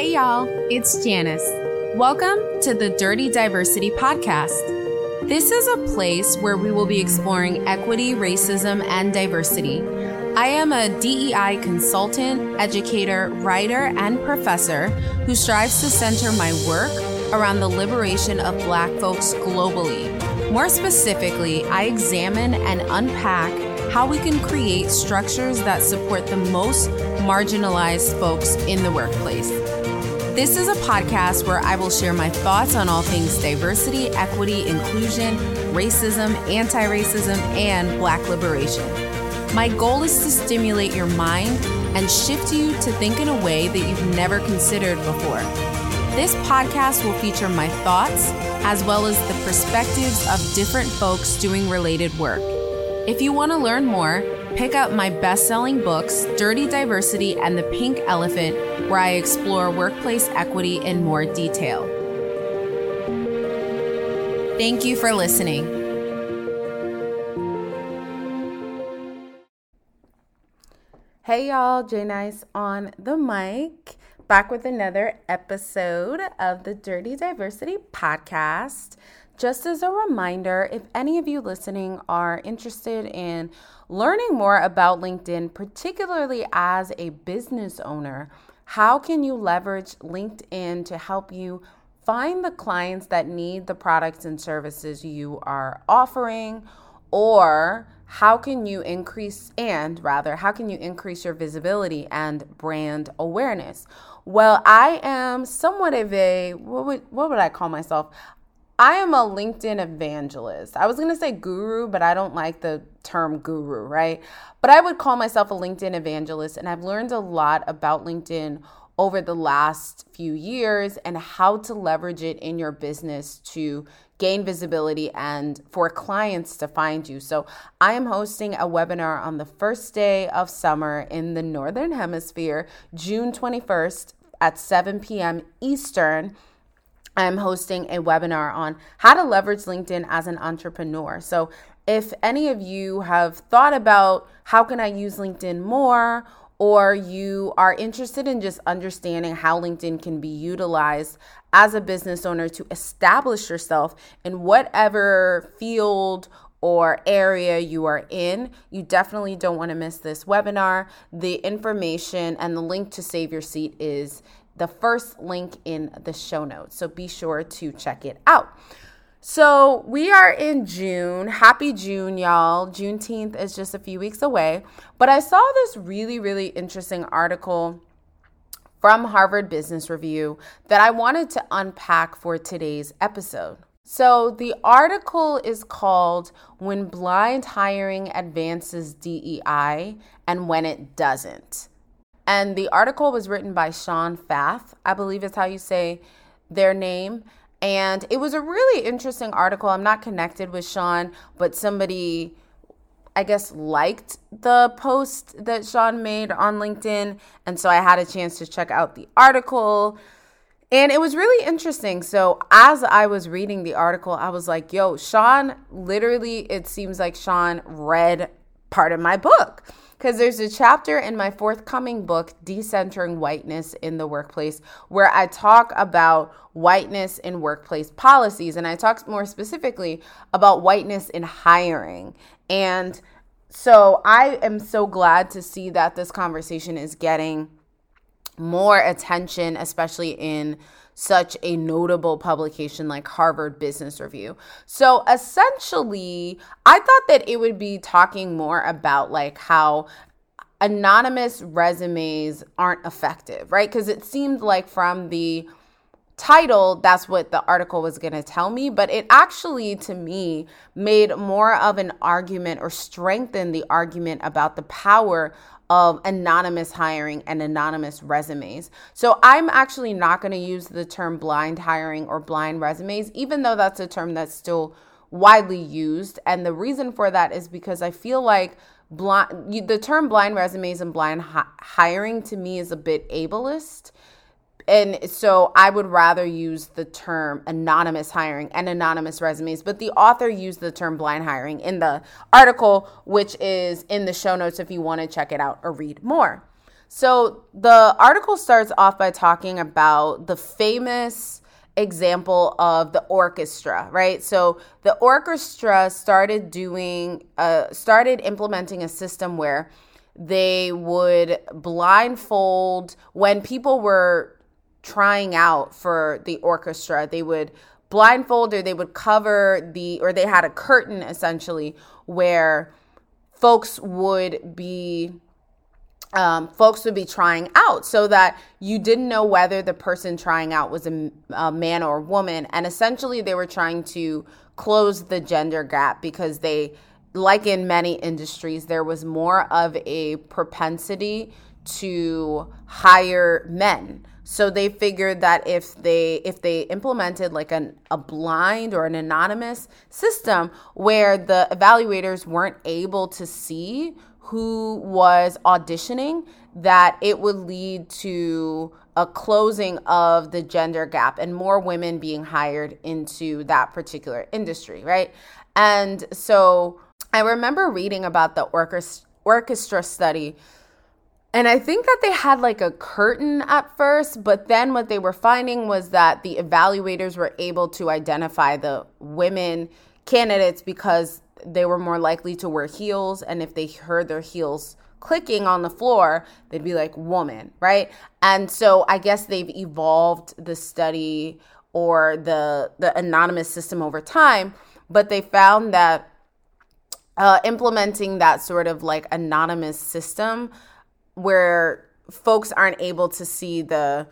Hey, y'all, it's Janice. Welcome to the Dirty Diversity Podcast. This is a place where we will be exploring equity, racism, and diversity. I am a DEI consultant, educator, writer, and professor who strives to center my work around the liberation of Black folks globally. More specifically, I examine and unpack how we can create structures that support the most marginalized folks in the workplace. This is a podcast where I will share my thoughts on all things diversity, equity, inclusion, racism, anti racism, and black liberation. My goal is to stimulate your mind and shift you to think in a way that you've never considered before. This podcast will feature my thoughts as well as the perspectives of different folks doing related work. If you want to learn more, pick up my best selling books, Dirty Diversity and The Pink Elephant, where I explore workplace equity in more detail. Thank you for listening. Hey y'all, J Nice on the mic, back with another episode of the Dirty Diversity Podcast. Just as a reminder, if any of you listening are interested in learning more about LinkedIn, particularly as a business owner, how can you leverage LinkedIn to help you find the clients that need the products and services you are offering? Or how can you increase, and rather, how can you increase your visibility and brand awareness? Well, I am somewhat of a, what would, what would I call myself? I am a LinkedIn evangelist. I was going to say guru, but I don't like the term guru, right? But I would call myself a LinkedIn evangelist, and I've learned a lot about LinkedIn over the last few years and how to leverage it in your business to gain visibility and for clients to find you. So, I am hosting a webinar on the first day of summer in the Northern Hemisphere, June 21st at 7 p.m. Eastern I'm hosting a webinar on how to leverage LinkedIn as an entrepreneur. So, if any of you have thought about how can I use LinkedIn more or you are interested in just understanding how LinkedIn can be utilized as a business owner to establish yourself in whatever field or area you are in, you definitely don't want to miss this webinar. The information and the link to save your seat is the first link in the show notes. So be sure to check it out. So we are in June. Happy June, y'all. Juneteenth is just a few weeks away. But I saw this really, really interesting article from Harvard Business Review that I wanted to unpack for today's episode. So the article is called When Blind Hiring Advances DEI and When It Doesn't. And the article was written by Sean Fath, I believe is how you say their name. And it was a really interesting article. I'm not connected with Sean, but somebody, I guess, liked the post that Sean made on LinkedIn. And so I had a chance to check out the article. And it was really interesting. So, as I was reading the article, I was like, yo, Sean, literally, it seems like Sean read part of my book because there's a chapter in my forthcoming book, Decentering Whiteness in the Workplace, where I talk about whiteness in workplace policies. And I talk more specifically about whiteness in hiring. And so I am so glad to see that this conversation is getting more attention, especially in such a notable publication like Harvard Business Review. So essentially, I thought that it would be talking more about like how anonymous resumes aren't effective, right? Because it seemed like from the title, that's what the article was going to tell me. But it actually, to me, made more of an argument or strengthened the argument about the power of anonymous hiring and anonymous resumes. So I'm actually not going to use the term blind hiring or blind resumes, even though that's a term that's still widely used. And the reason for that is because I feel like blind the term blind resumes and blind hi- hiring to me is a bit ableist and so I would rather use the term anonymous hiring and anonymous resumes, but the author used the term blind hiring in the article, which is in the show notes if you want to check it out or read more. So the article starts off by talking about the famous example of the orchestra, right? So the orchestra started doing, uh, started implementing a system where they would blindfold when people were trying out for the orchestra, they would blindfold or they would cover the, or they had a curtain essentially where folks would be um, folks would be trying out so that you didn't know whether the person trying out was a, a, man or a woman. And essentially, they were trying to close the gender gap because they, like in many industries, there was more of a propensity to hire men. So they figured that if they if they implemented like an, a blind or an anonymous system where the evaluators weren't able to see who was auditioning that it would lead to a closing of the gender gap and more women being hired into that particular industry, right? And so I remember reading about the orchestra, orchestra study. And I think that they had like a curtain at first, but then what they were finding was that the evaluators were able to identify the women candidates because they were more likely to wear heels. And if they heard their heels clicking on the floor, they'd be like, woman, right? And so I guess they've evolved the study or the, the anonymous system over time, but they found that uh, implementing that sort of like anonymous system where folks aren't able to see the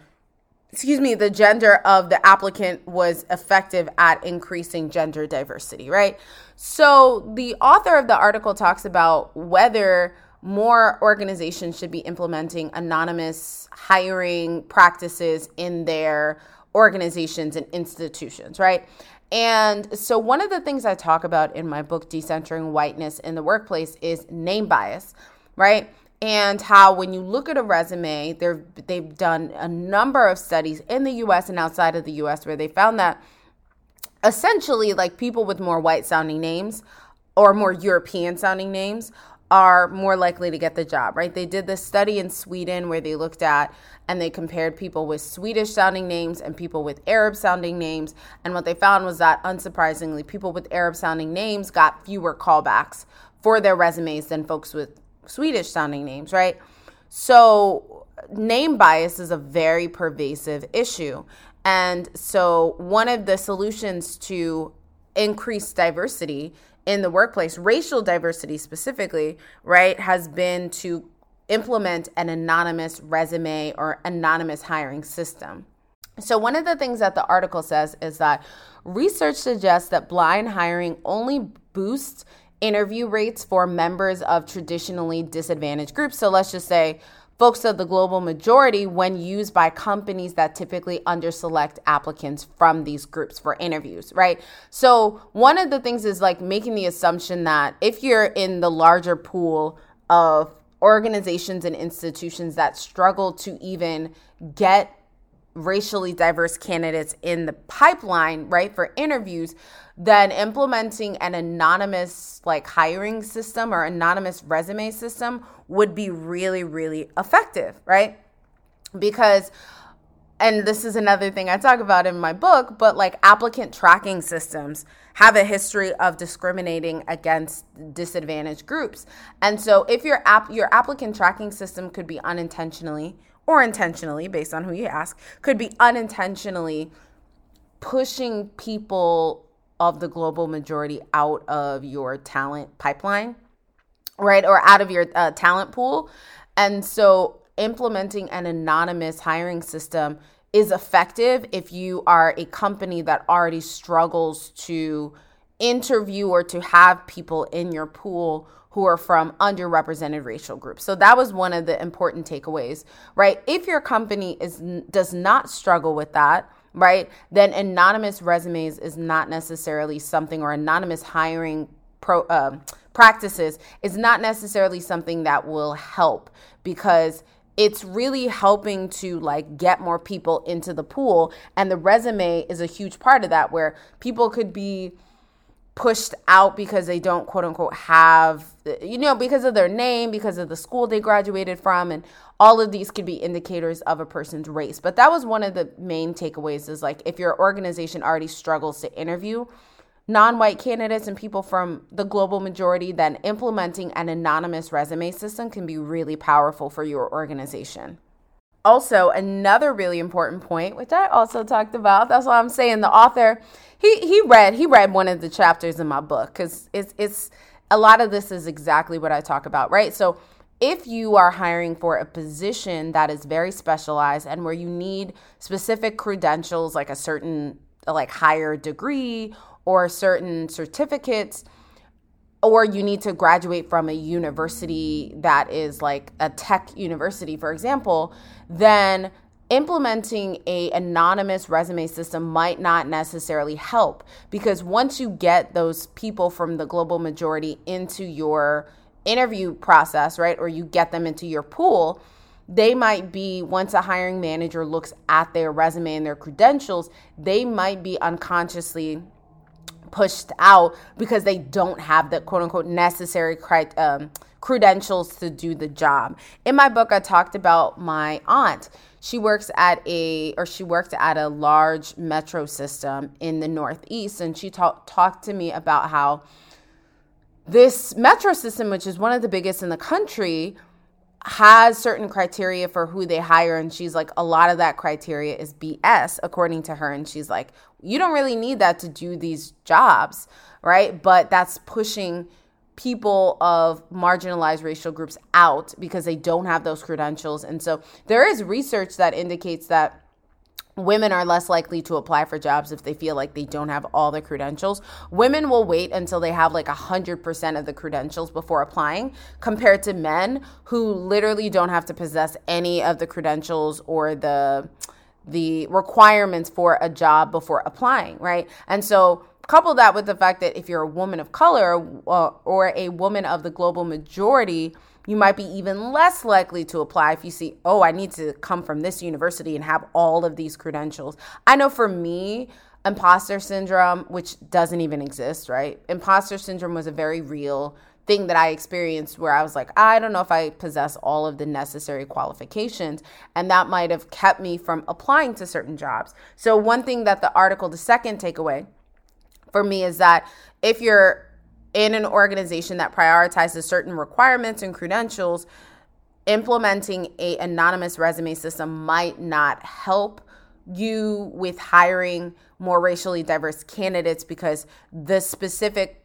excuse me, the gender of the applicant was effective at increasing gender diversity, right? So the author of the article talks about whether more organizations should be implementing anonymous hiring practices in their organizations and institutions, right? And so, one of the things I talk about in my book, Decentering Whiteness in the Workplace, is name bias, right? And how when you look at a resume, they've done a number of studies in the US and outside of the US where they found that essentially like people with more white sounding names or more European sounding names are more likely to get the job, right? They did this study in Sweden where they looked at and they compared people with Swedish sounding names and people with Arab sounding names. And what they found was that unsurprisingly, people with Arab sounding names got fewer callbacks for their resumes than folks with Swedish sounding names, right? So, name bias is a very pervasive issue. And so, one of the solutions to increase diversity in the workplace, racial diversity specifically, right, has been to implement an anonymous resume or anonymous hiring system. So, one of the things that the article says is that research suggests that blind hiring only boosts interview rates for members of traditionally disadvantaged groups. So let's just say folks of the global majority when used by companies that typically underselect applicants from these groups for interviews, right? So one of the things is like making the assumption that if you're in the larger pool of organizations and institutions that struggle to even get racially diverse candidates in the pipeline, right, for interviews, then implementing an anonymous like hiring system or anonymous resume system would be really, really effective, right? Because and this is another thing I talk about in my book, but like applicant tracking systems have a history of discriminating against disadvantaged groups. And so if your app your applicant tracking system could be unintentionally or intentionally, based on who you ask, could be unintentionally pushing people of the global majority out of your talent pipeline, right? Or out of your uh, talent pool. And so implementing an anonymous hiring system is effective if you are a company that already struggles to interview or to have people in your pool who are from underrepresented racial groups. So that was one of the important takeaways, right? If your company is does not struggle with that, right? Then anonymous resumes is not necessarily something or anonymous hiring pro uh, practices is not necessarily something that will help because it's really helping to like get more people into the pool and the resume is a huge part of that where people could be pushed out because they don't quote unquote have you know because of their name because of the school they graduated from and all of these could be indicators of a person's race. But that was one of the main takeaways is like if your organization already struggles to interview non-white candidates and people from the global majority then implementing an anonymous resume system can be really powerful for your organization also another really important point which i also talked about that's why i'm saying the author he he read he read one of the chapters in my book because it's it's a lot of this is exactly what I talk about, right? So if you are hiring for a position that is very specialized and where you need specific credentials like a certain like higher degree or certain certificates or you need to graduate from a university that is like a tech university for example then implementing a anonymous resume system might not necessarily help because once you get those people from the global majority into your interview process right or you get them into your pool they might be once a hiring manager looks at their resume and their credentials they might be unconsciously pushed out because they don't have the quote unquote necessary um, credentials to do the job. In my book, I talked about my aunt. She works at a, or she worked at a large metro system in the Northeast, and she ta- talked to me about how this metro system, which is one of the biggest in the country, has certain criteria for who they hire and she's like a lot of that criteria is BS according to her. And she's like you don't really need that to do these jobs right? But that's pushing people of marginalized racial groups out because they don't have those credentials. And so there is research that indicates that Women are less likely to apply for jobs if they feel like they don't have all the credentials. Women will wait until they have like 100% of the credentials before applying, compared to men who literally don't have to possess any of the credentials or the the requirements for a job before applying, right? And so couple that with the fact that if you're a woman of color uh, or a woman of the global majority, you might be even less likely to apply if you see, oh, I need to come from this university and have all of these credentials. I know for me, imposter syndrome, which doesn't even exist, right? Imposter syndrome was a very real thing that I experienced where I was like, I don't know if I possess all of the necessary qualifications. And that might have kept me from applying to certain jobs. So, one thing that the article, the second takeaway for me is that if you're in an organization that prioritizes certain requirements and credentials, implementing a anonymous resume system might not help you with hiring more racially diverse candidates because the specific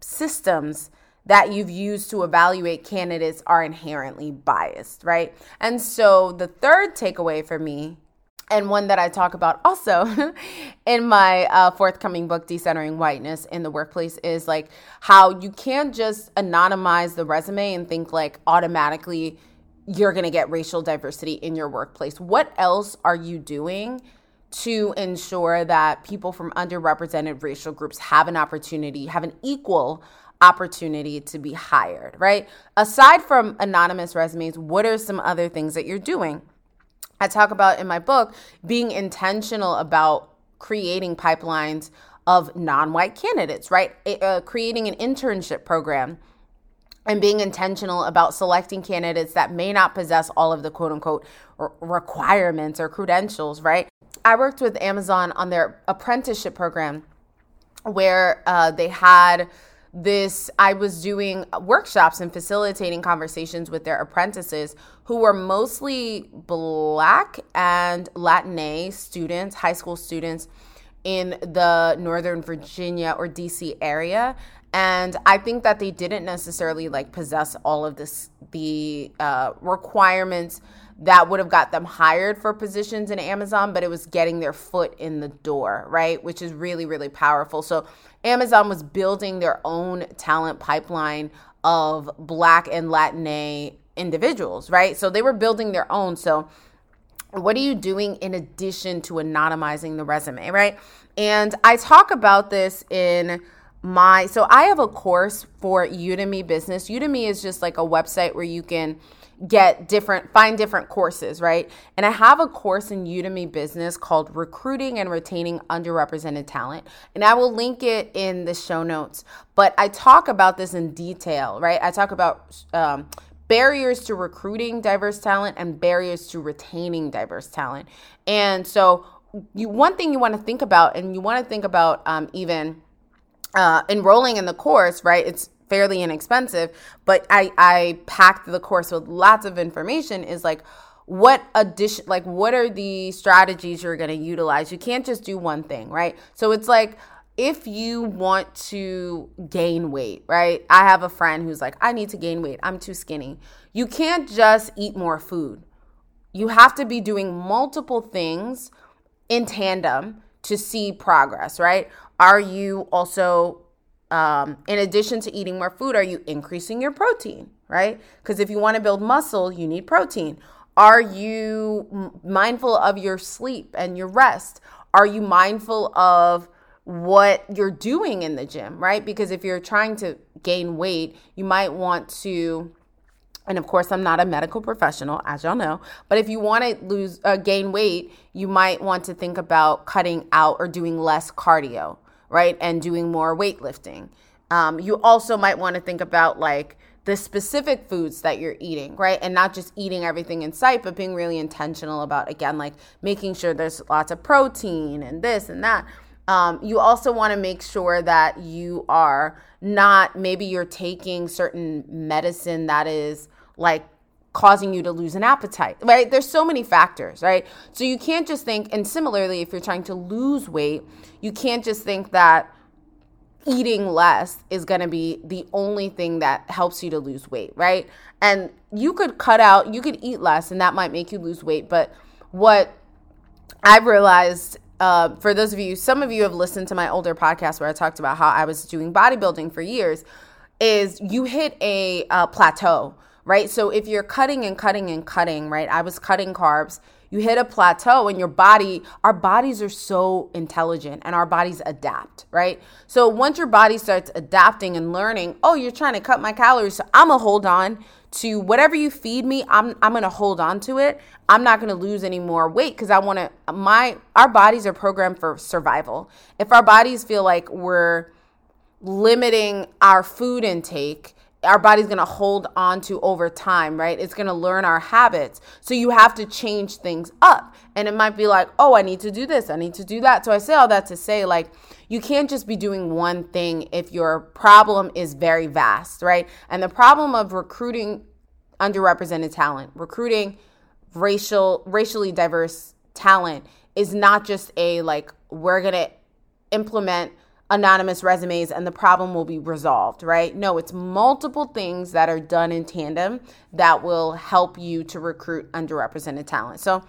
systems that you've used to evaluate candidates are inherently biased, right? And so the third takeaway for me and one that I talk about also in my uh, forthcoming book, Decentering Whiteness in the Workplace, is like how you can't just anonymize the resume and think like automatically you're to get racial diversity in your workplace. What else are you doing to ensure that people from underrepresented racial groups have an opportunity, have an equal opportunity to be hired, right? Aside from anonymous resumes, what are some other things that you're doing? I talk about in my book being intentional about creating pipelines of non white candidates, right? Uh, creating an internship program and being intentional about selecting candidates that may not possess all of the quote unquote requirements or credentials, right? I worked with Amazon on their apprenticeship program where uh, they had this i was doing workshops and facilitating conversations with their apprentices who were mostly black and latina students high school students in the northern virginia or dc area. And i think that they didn't necessarily like possess all of this the uh, requirements that would have got them hired for positions in Amazon, but it was getting their foot in the door, right? Which is really, really powerful. So Amazon was building their own talent pipeline of Black and Latina individuals, right? So they were building their own. So what are you doing in addition to anonymizing the resume, right? And I talk about this in my so I have a course for Udemy Business. Udemy is just like a website where you can get different find different courses right? And i have a course in udemy business called recruiting and retaining underrepresented talent. And i will link it in the show notes. But i talk about this in detail right? I talk about um, barriers to recruiting diverse talent and barriers to retaining diverse talent. And so you one thing you want to think about and you want to think about um, even uh, enrolling in the course right? It's fairly inexpensive, but I I packed the course with lots of information is like what addition like what are the strategies you're going to utilize? You can't just do one thing, right? So it's like if you want to gain weight, right? I have a friend who's like, I need to gain weight. I'm too skinny. You can't just eat more food. You have to be doing multiple things in tandem to see progress, right? Are you also um, in addition to eating more food, are you increasing your protein, right? Because if you want to build muscle, you need protein. Are you mindful of your sleep and your rest? Are you mindful of what you're doing in the gym, right? Because if you're trying to gain weight, you might want to and of course i'm not a medical professional as y'all know but if you want to lose uh, gain weight you might want to think about cutting out or doing less cardio right? And doing more weightlifting. Um, you also might want to think about like the specific foods that you're eating, right? And not just eating everything in sight, but being really intentional about, again, like making sure there's lots of protein and this and that. Um, you also want to make sure that you are not, maybe you're taking certain medicine that is like causing you to lose an appetite, right? There's so many factors, right? So you can't just think, and similarly, if you're trying to lose weight, you can't just think that eating less is going to be the only thing that helps you to lose weight, right? And you could cut out, you could eat less, and that might make you lose weight. But what I've realized uh, for those of you, some of you have listened to my older podcast where I talked about how I was doing bodybuilding for years, is you hit a uh, plateau right? So if you're cutting and cutting and cutting, right? I was cutting carbs. You hit a plateau and your body, our bodies are so intelligent and our bodies adapt, right? So once your body starts adapting and learning, oh, you're trying to cut my calories, so I'm gonna hold on to whatever you feed me, I'm I'm gonna hold on to it. I'm not gonna lose any more weight because I wanna my our bodies are programmed for survival. If our bodies feel like we're limiting our food intake, our body's going to hold on to over time, right? It's going to learn our habits. So you have to change things up. And it might be like, oh, I need to do this, I need to do that. So I say all that to say, like, you can't just be doing one thing if your problem is very vast, right? And the problem of recruiting underrepresented talent, recruiting racial racially diverse talent is not just a like we're going to implement anonymous resumes and the problem will be resolved, right? No, it's multiple things that are done in tandem that will help you to recruit underrepresented talent. So,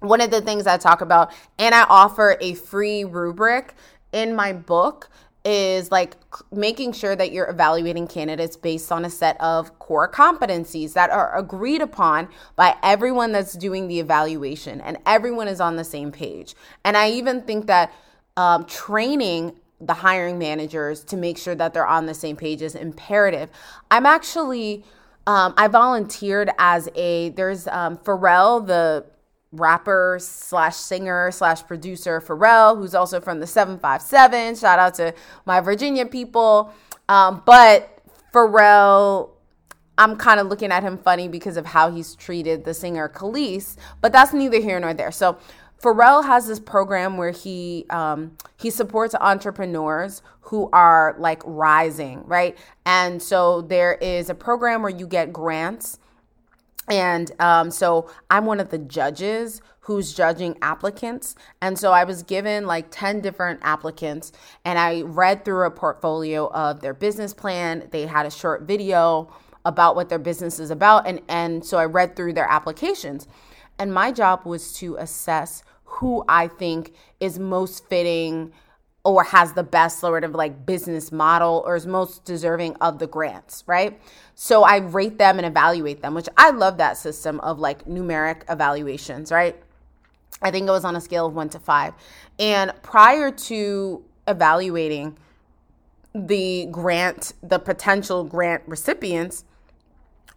one of the things I talk about, and I offer a free rubric in my book is like making sure that you're evaluating candidates based on a set of core competencies that are agreed upon by everyone that's doing the evaluation and everyone is on the same page. And I even think that um, training the hiring managers to make sure that they're on the same page is imperative. I'm actually, um, I volunteered as a, there's um, Pharrell, the rapper slash singer slash producer Pharrell, who's also from the 757. Shout out to my Virginia people. Um, but Pharrell, I'm kind of looking at him funny because of how he's treated the singer Kelis, but that's neither here nor there. So Pharrell has this program where he um, he supports entrepreneurs who are like rising, right? And so there is a program where you get grants, and um, so I'm one of the judges who's judging applicants, and so I was given like ten different applicants, and I read through a portfolio of their business plan. They had a short video about what their business is about, and and so I read through their applications. And my job was to assess who I think is most fitting or has the best sort of like business model or is most deserving of the grants, right? So I rate them and evaluate them, which I love that system of like numeric evaluations, right? I think it was on a scale of one to five. And prior to evaluating the grant, the potential grant recipients,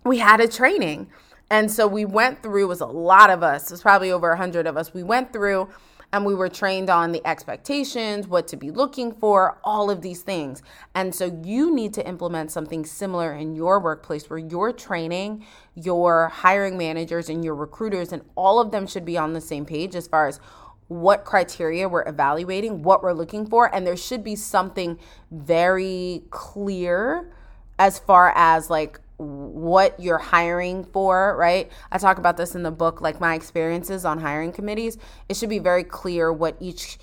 we had a training And so we went through, it was a lot of us, it was probably over 100 of us. We went through and we were trained on the expectations, what to be looking for, all of these things. And so you need to implement something similar in your workplace where you're training your hiring managers and your recruiters, and all of them should be on the same page as far as what criteria we're evaluating, what we're looking for, and there should be something very clear as far as like what you're hiring for, right? I talk about this in the book, like my experiences on hiring committees. It should be very clear what each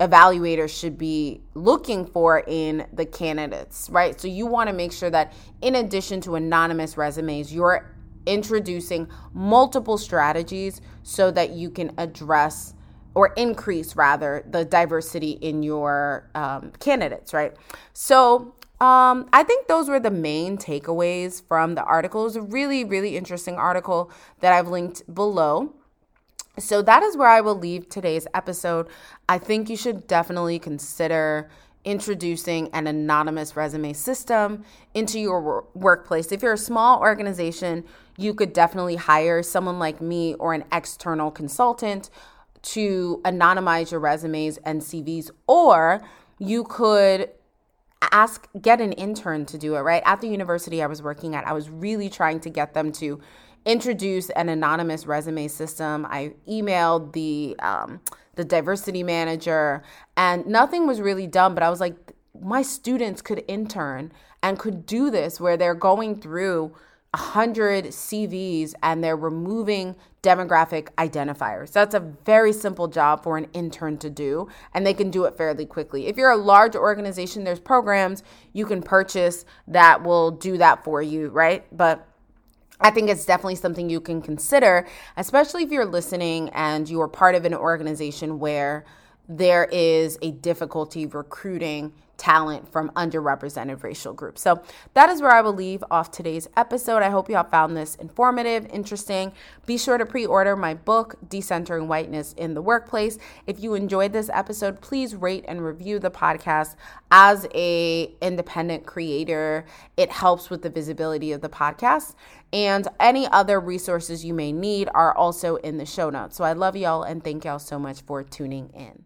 evaluator should be looking for in the candidates, right? So you want to make sure that in addition to anonymous resumes, you're introducing multiple strategies so that you can address or increase rather the diversity in your um, candidates, right? So um, I think those were the main takeaways from the article. It was a really, really interesting article that I've linked below. So that is where I will leave today's episode. I think you should definitely consider introducing an anonymous resume system into your workplace. If you're a small organization, you could definitely hire someone like me or an external consultant to anonymize your resumes and CVs, or you could ask get an intern to do it right? At the university i was working at i was really trying to get them to introduce an anonymous resume system. I emailed the um, the diversity manager and nothing was really done but i was like my students could intern and could do this where they're going through 100 CVs and they're removing demographic identifiers. That's a very simple job for an intern to do, and they can do it fairly quickly. If you're a large organization, there's programs you can purchase that will do that for you, right? But I think it's definitely something you can consider, especially if you're listening and you are part of an organization where there is a difficulty recruiting talent from underrepresented racial groups. So that is where I will leave off today's episode. I hope you all found this informative, interesting. Be sure to pre-order my book, Decentering Whiteness in the Workplace. If you enjoyed this episode, please rate and review the podcast as a independent creator. It helps with the visibility of the podcast. And any other resources you may need are also in the show notes. So I love y'all and thank y'all so much for tuning in.